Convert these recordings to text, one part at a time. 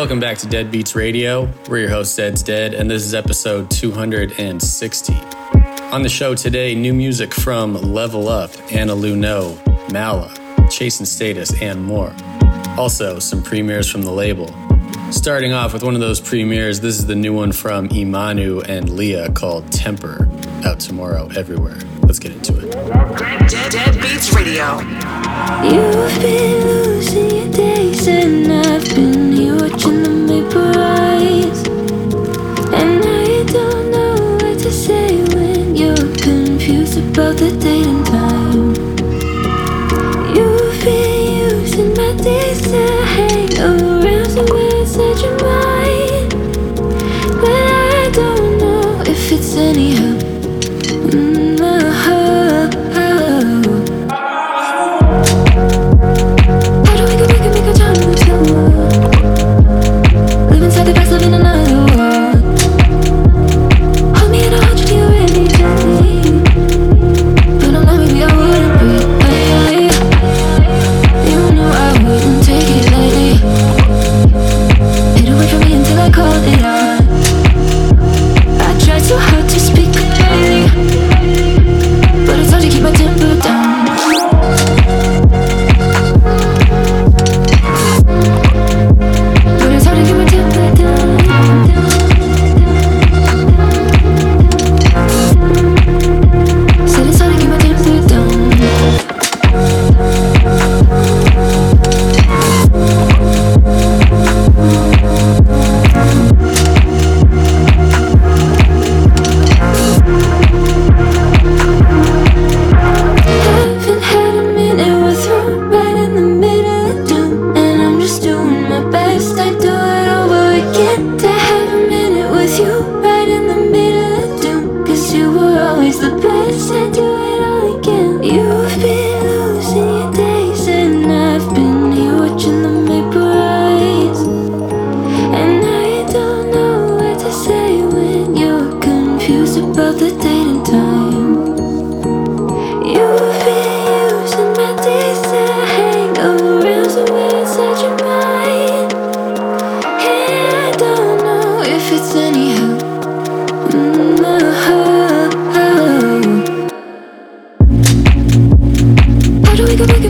Welcome back to Dead Beats Radio. We're your host, Zeds Dead, and this is episode 260. On the show today, new music from Level Up, Anna Lunoe, Mala, Chase and Status, and more. Also, some premieres from the label. Starting off with one of those premieres, this is the new one from Imanu and Leah called Temper, out tomorrow everywhere. Let's get into it. Dead, Dead Beats Radio. You've been losing your days, and I've been here watching them vaporize. And I don't know what to say when you're confused about the date and time. You've been using my days to hang around somewhere inside your mind. But I don't know if it's any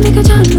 do we go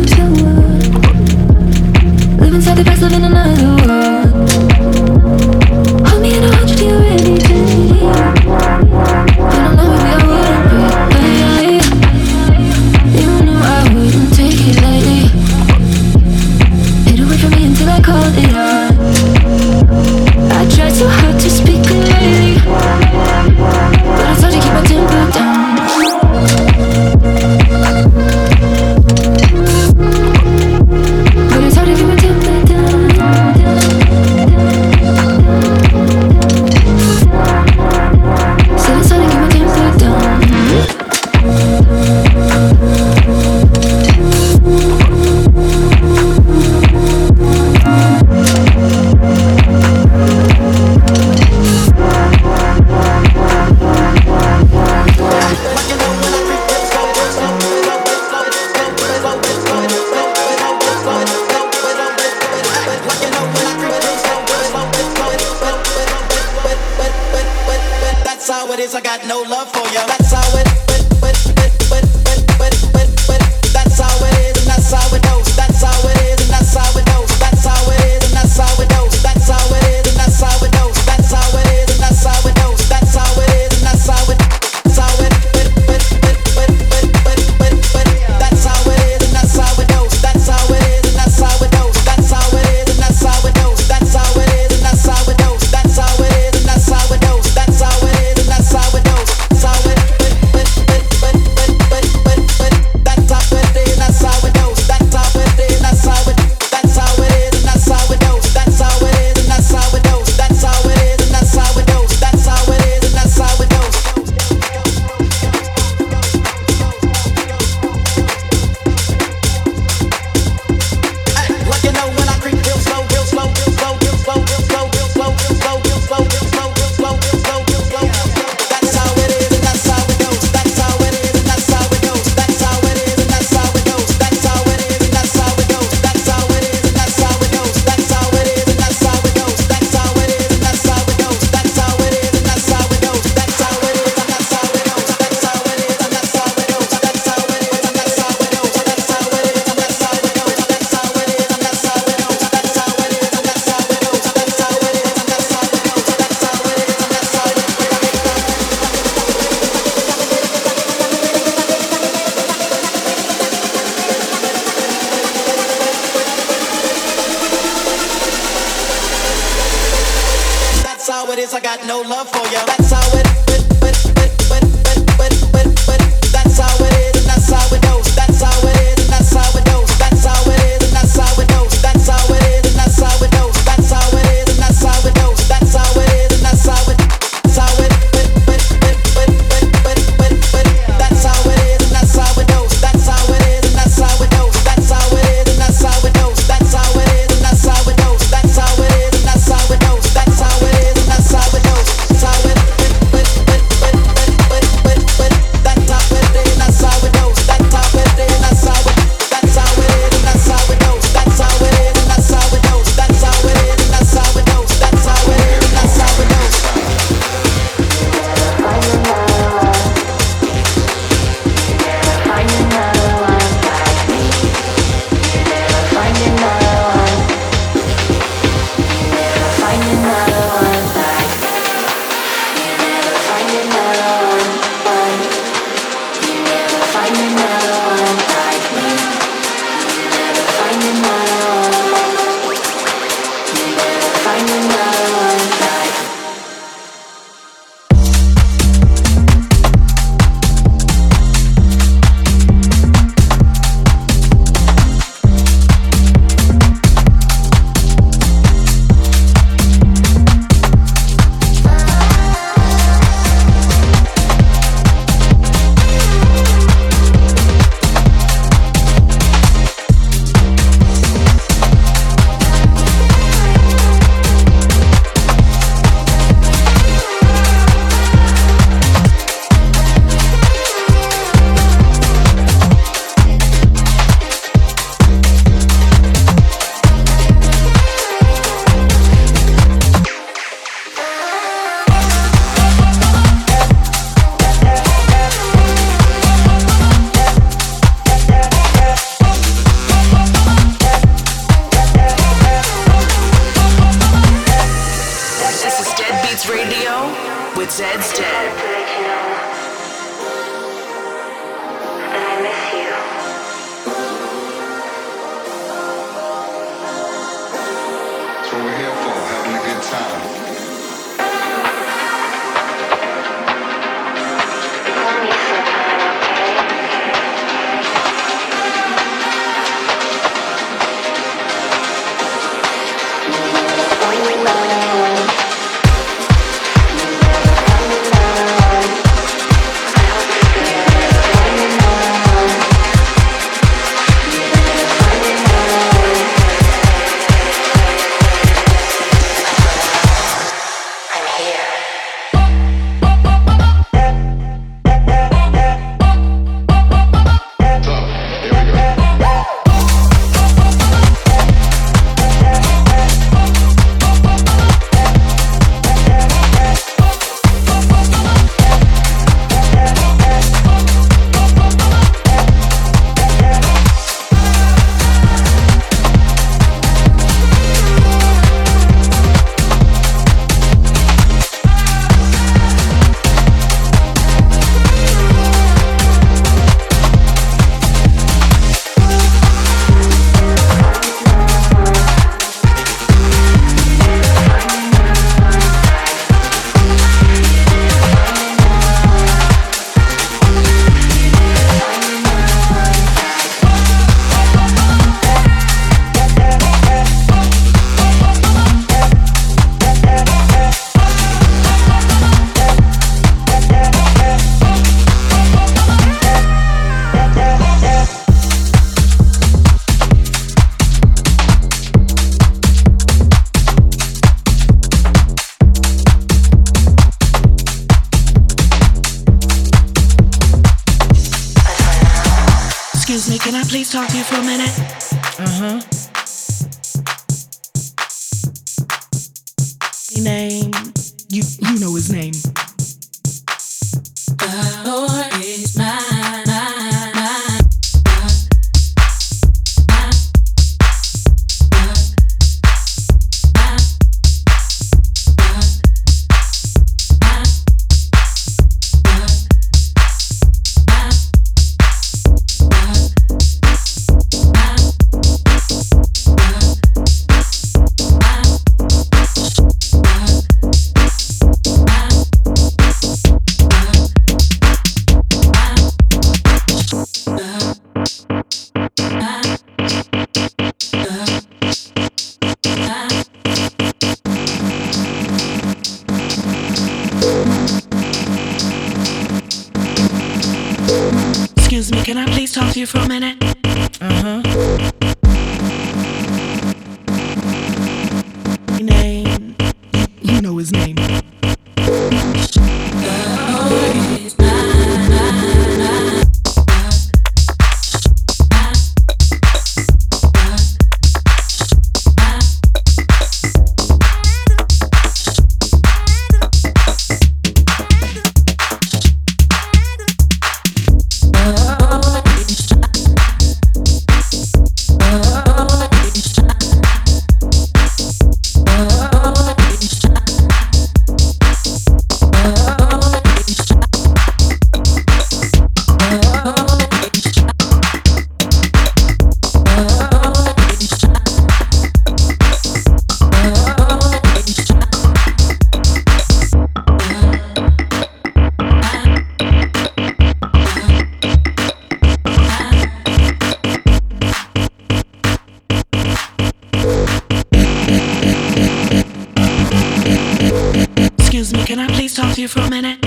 Excuse me, can I please talk to you for a minute?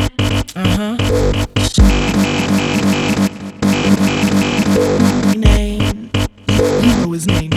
Uh huh. Name. You know his name.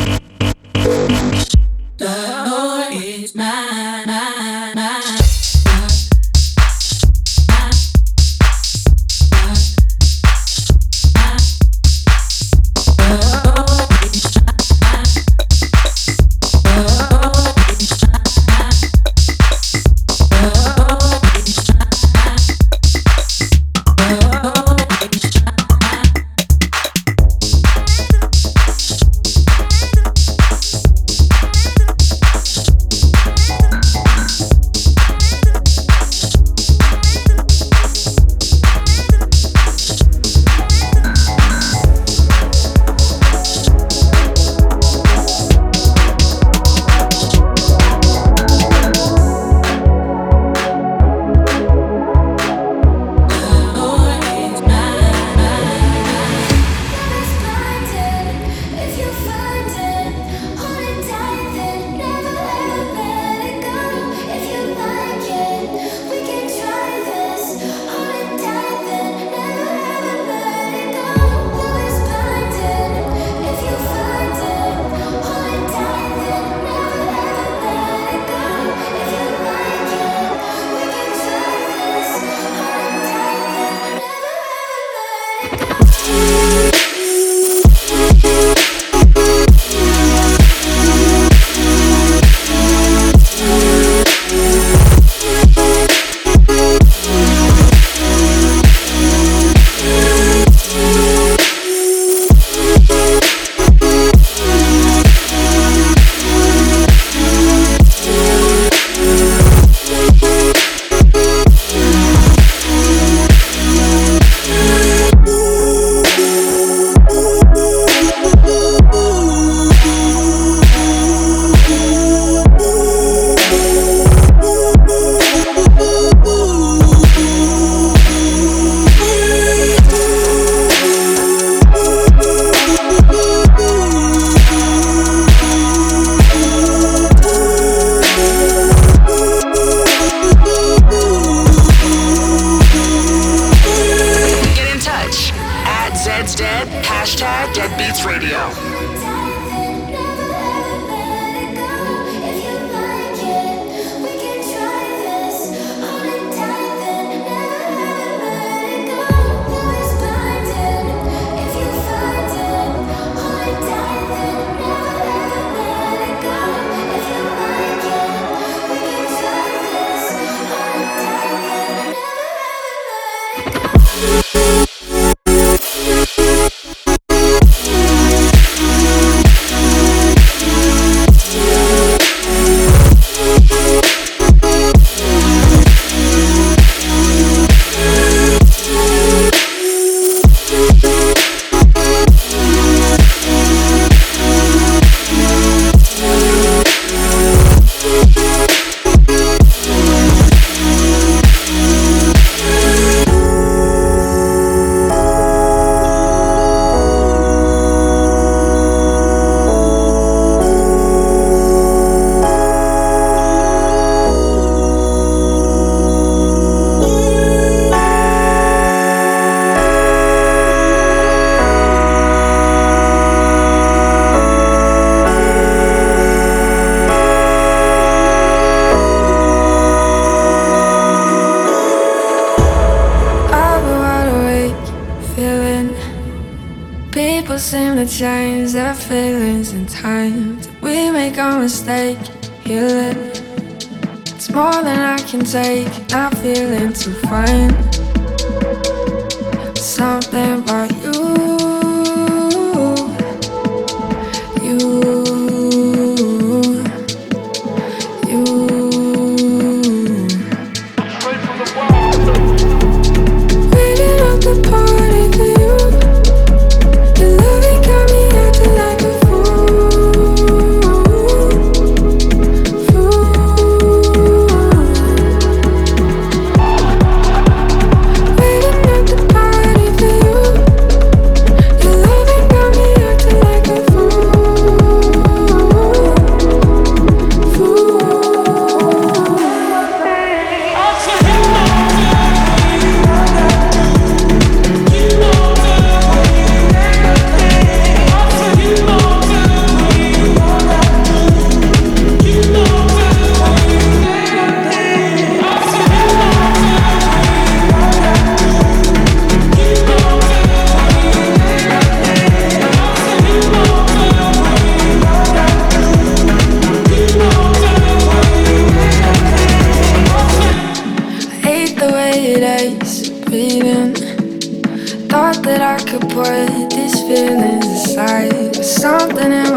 Take. Not feeling too fine.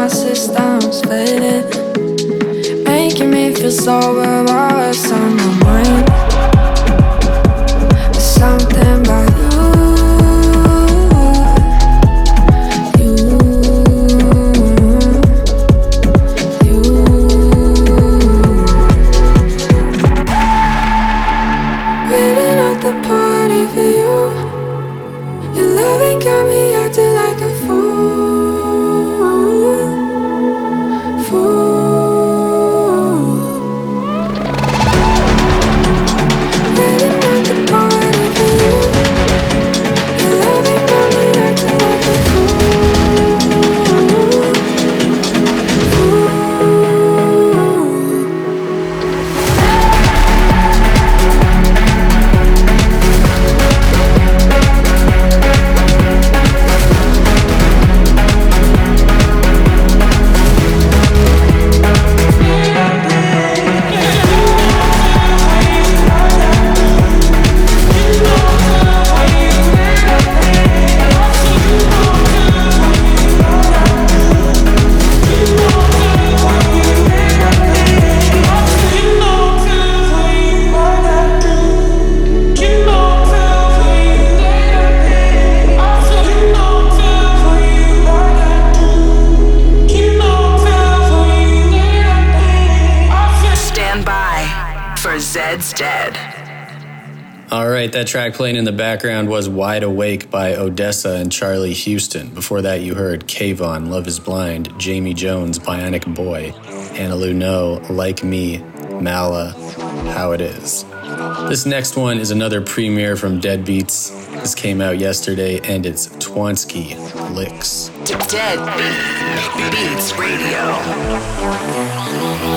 That track playing in the background was Wide Awake by ODESZA and Charlie Houston. Before that, you heard Kayvon, Love is Blind, Jamie Jones, Bionic Boy, Anna Lunoe, Like Me, Mala, How It Is. This next one is another premiere from Deadbeats. This came out yesterday and it's Twansky Licks. Dead Beats Radio.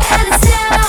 Hello.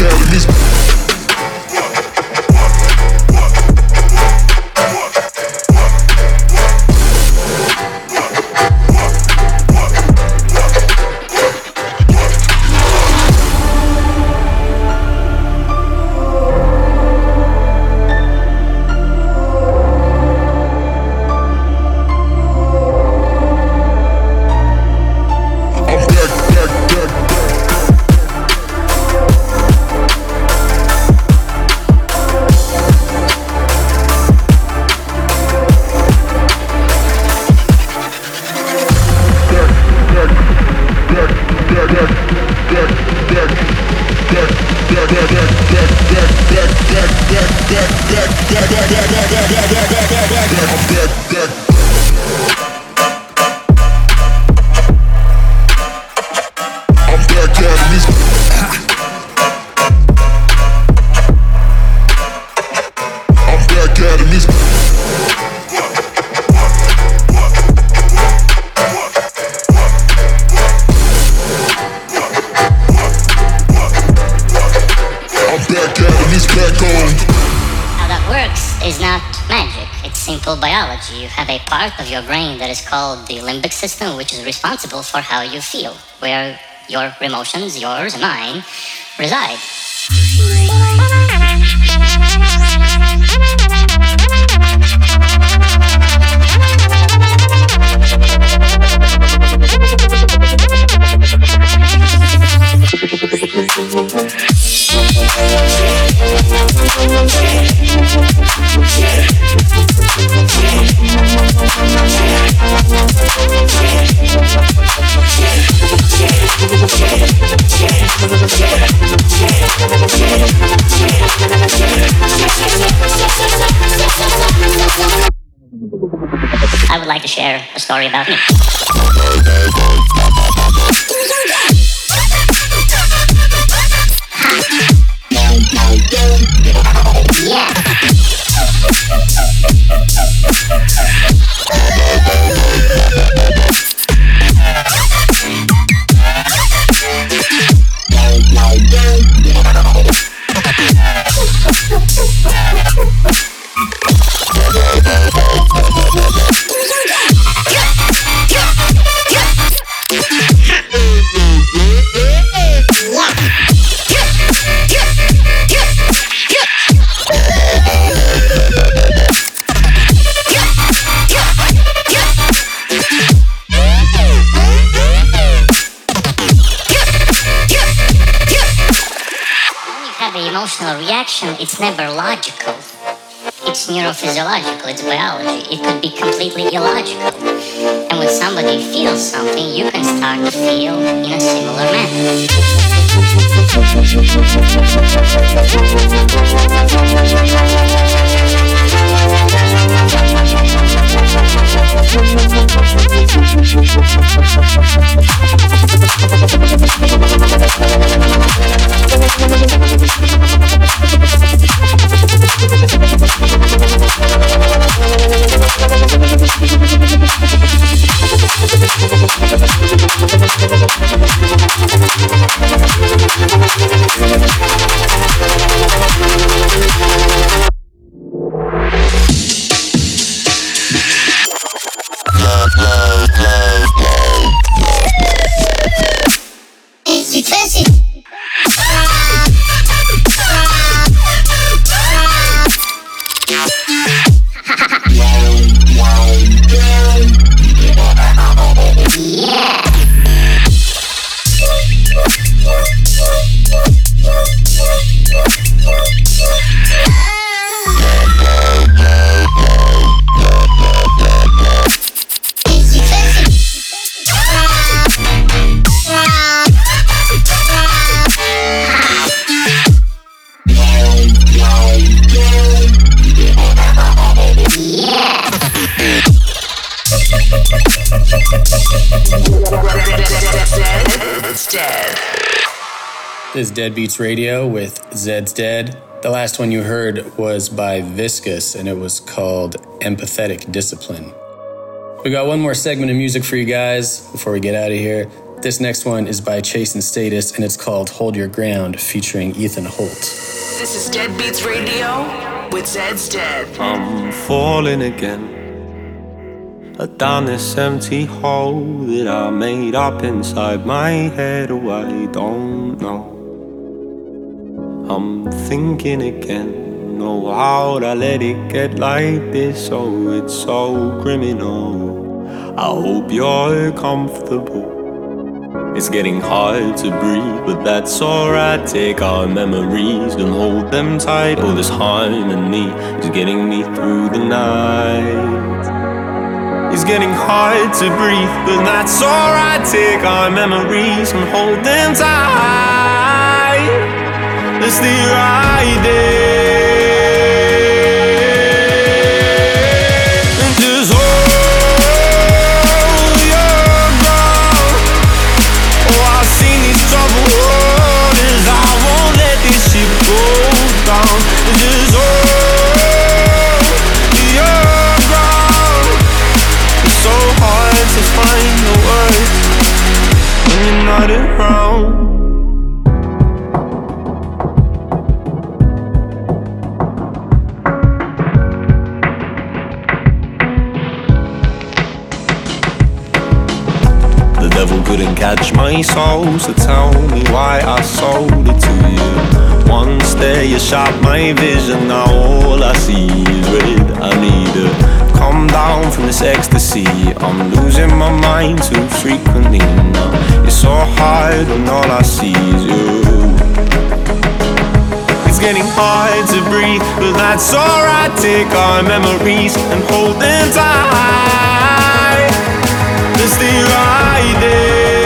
How called the limbic system, which is responsible for how you feel, where your emotions, yours mine, reside. Like to share a story about me. When reaction, it's never logical. It's neurophysiological, it's biology. It could be completely illogical. And when somebody feels something, you can start to feel in a similar manner. It's dead. Dead Beats Radio with Zeds Dead. The last one you heard was by Viscous and it was called Empathetic Discipline. We got one more segment of music for you guys before we get out of here. This next one is by Chase and Status and it's called Hold Your Ground featuring Ethan Holt. This is Dead Beats Radio with Zeds Dead. I'm falling again. Down this empty hole that I made up inside my head. Oh, I don't know. I'm thinking again. Oh, how'd I let it get like this? Oh, it's so criminal. I hope you're comfortable. It's getting hard to breathe, but that's alright. Take our memories and hold them tight. Oh, this harmony is getting me through the night. It's getting hard to breathe, but that's alright. Take our memories and hold them tight. Let's stay right there. My soul, so tell me why I sold it to you. One stare, you shot my vision, now all I see is red. I need to come down from this ecstasy. I'm losing my mind too frequently now. It's so hard when all I see is you. It's getting hard to breathe, but that's alright. Take our memories and hold them tight. Let's stay right there.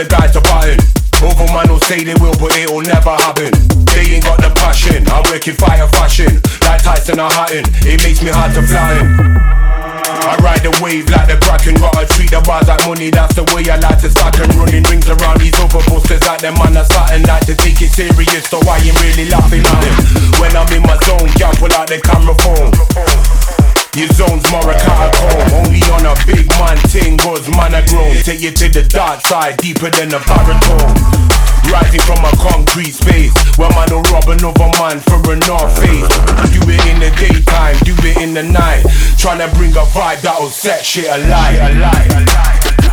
The guy to button. Over man will say they will, but it'll never happen. They ain't got the passion. I work in fire fashion, like Tyson or Hatton. It makes me hard to flatten. I ride the wave like the Kraken Gotta treat the bars like money, that's the way I like to start and running rings around these other busters like them man are starting like to take it serious So I ain't really laughing at them When I'm in my zone, can't pull out the camera phone your zone's more a catacomb Only on a big man ting goes man grown Take you to the dark side, deeper than a baritone. Rising from a concrete space Where man will rob another man for a north face. Do it in the daytime, do it in the night. Tryna bring a vibe that'll set shit alight, alight, alight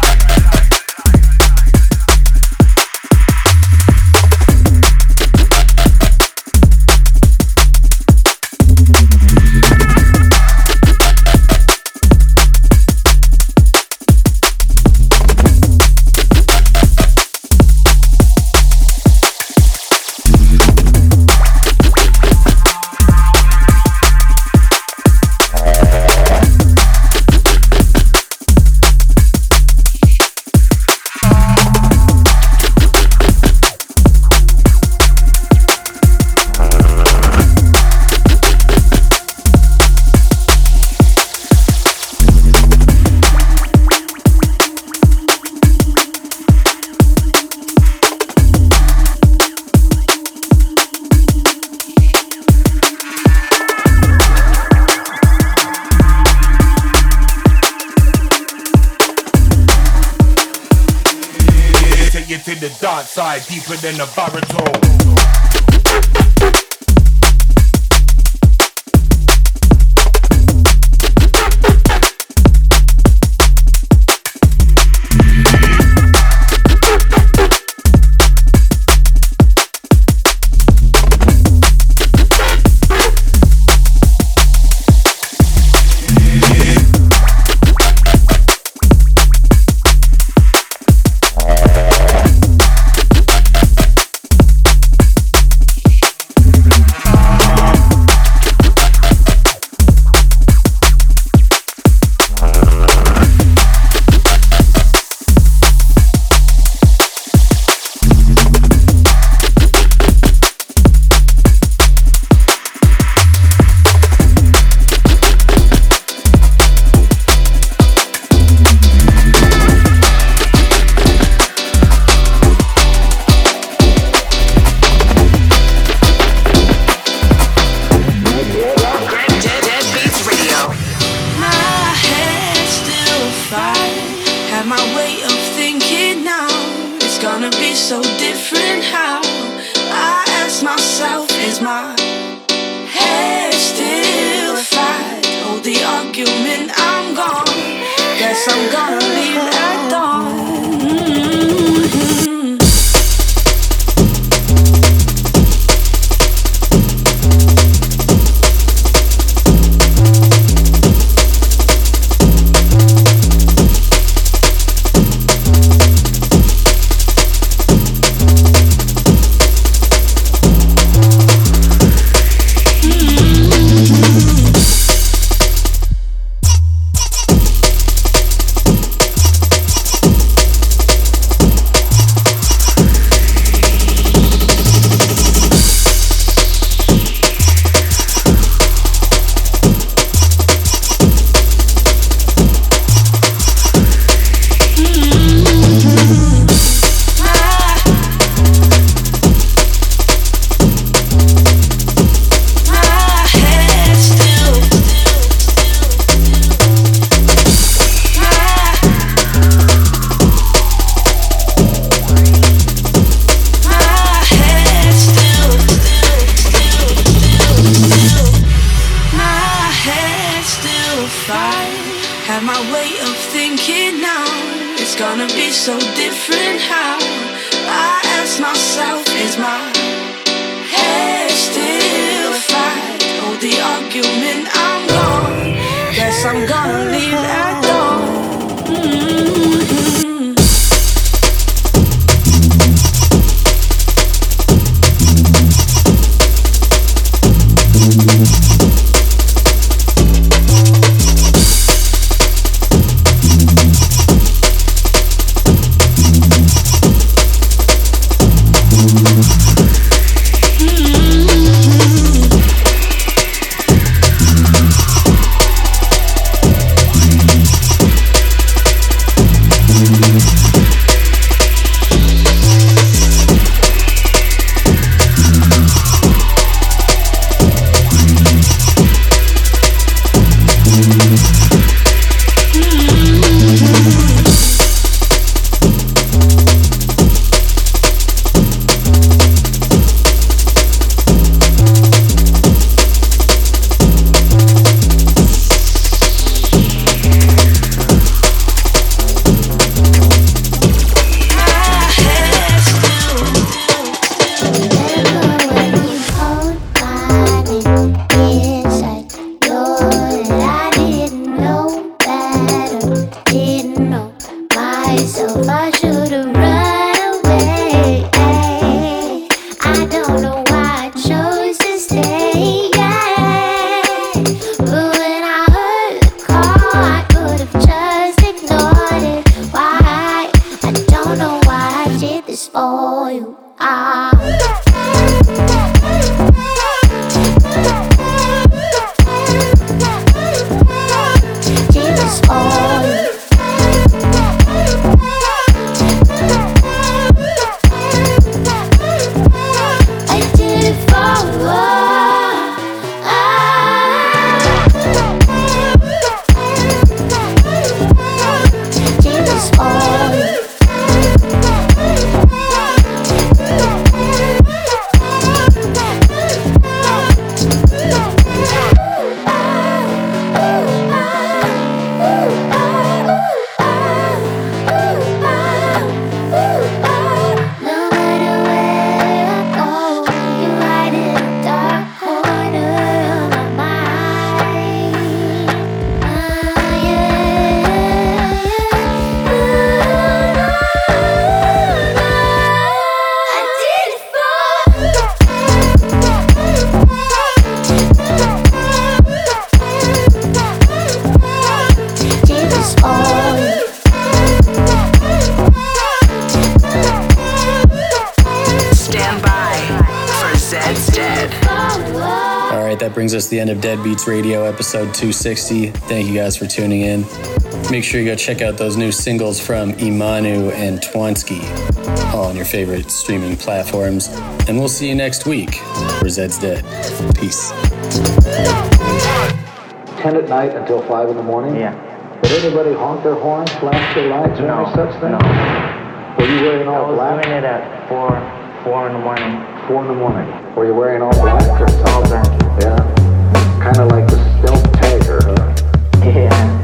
to the dark side, deeper than the baritone brings us to the end of Dead Beats Radio episode 260. Thank you guys for tuning in. Make sure you go check out those new singles from Imanu and Twansky, all on your favorite streaming platforms. And we'll see you next week for Zeds Dead. Peace. 10 at night until 5 in the morning? Yeah. Did anybody honk their horn, flash their lights, or No, any such thing? no. Were you wearing all black? I was black? doing it at 4, 4 in the morning. 4 in the morning. Were you wearing all black or All black. Yeah. Kind of like the uh,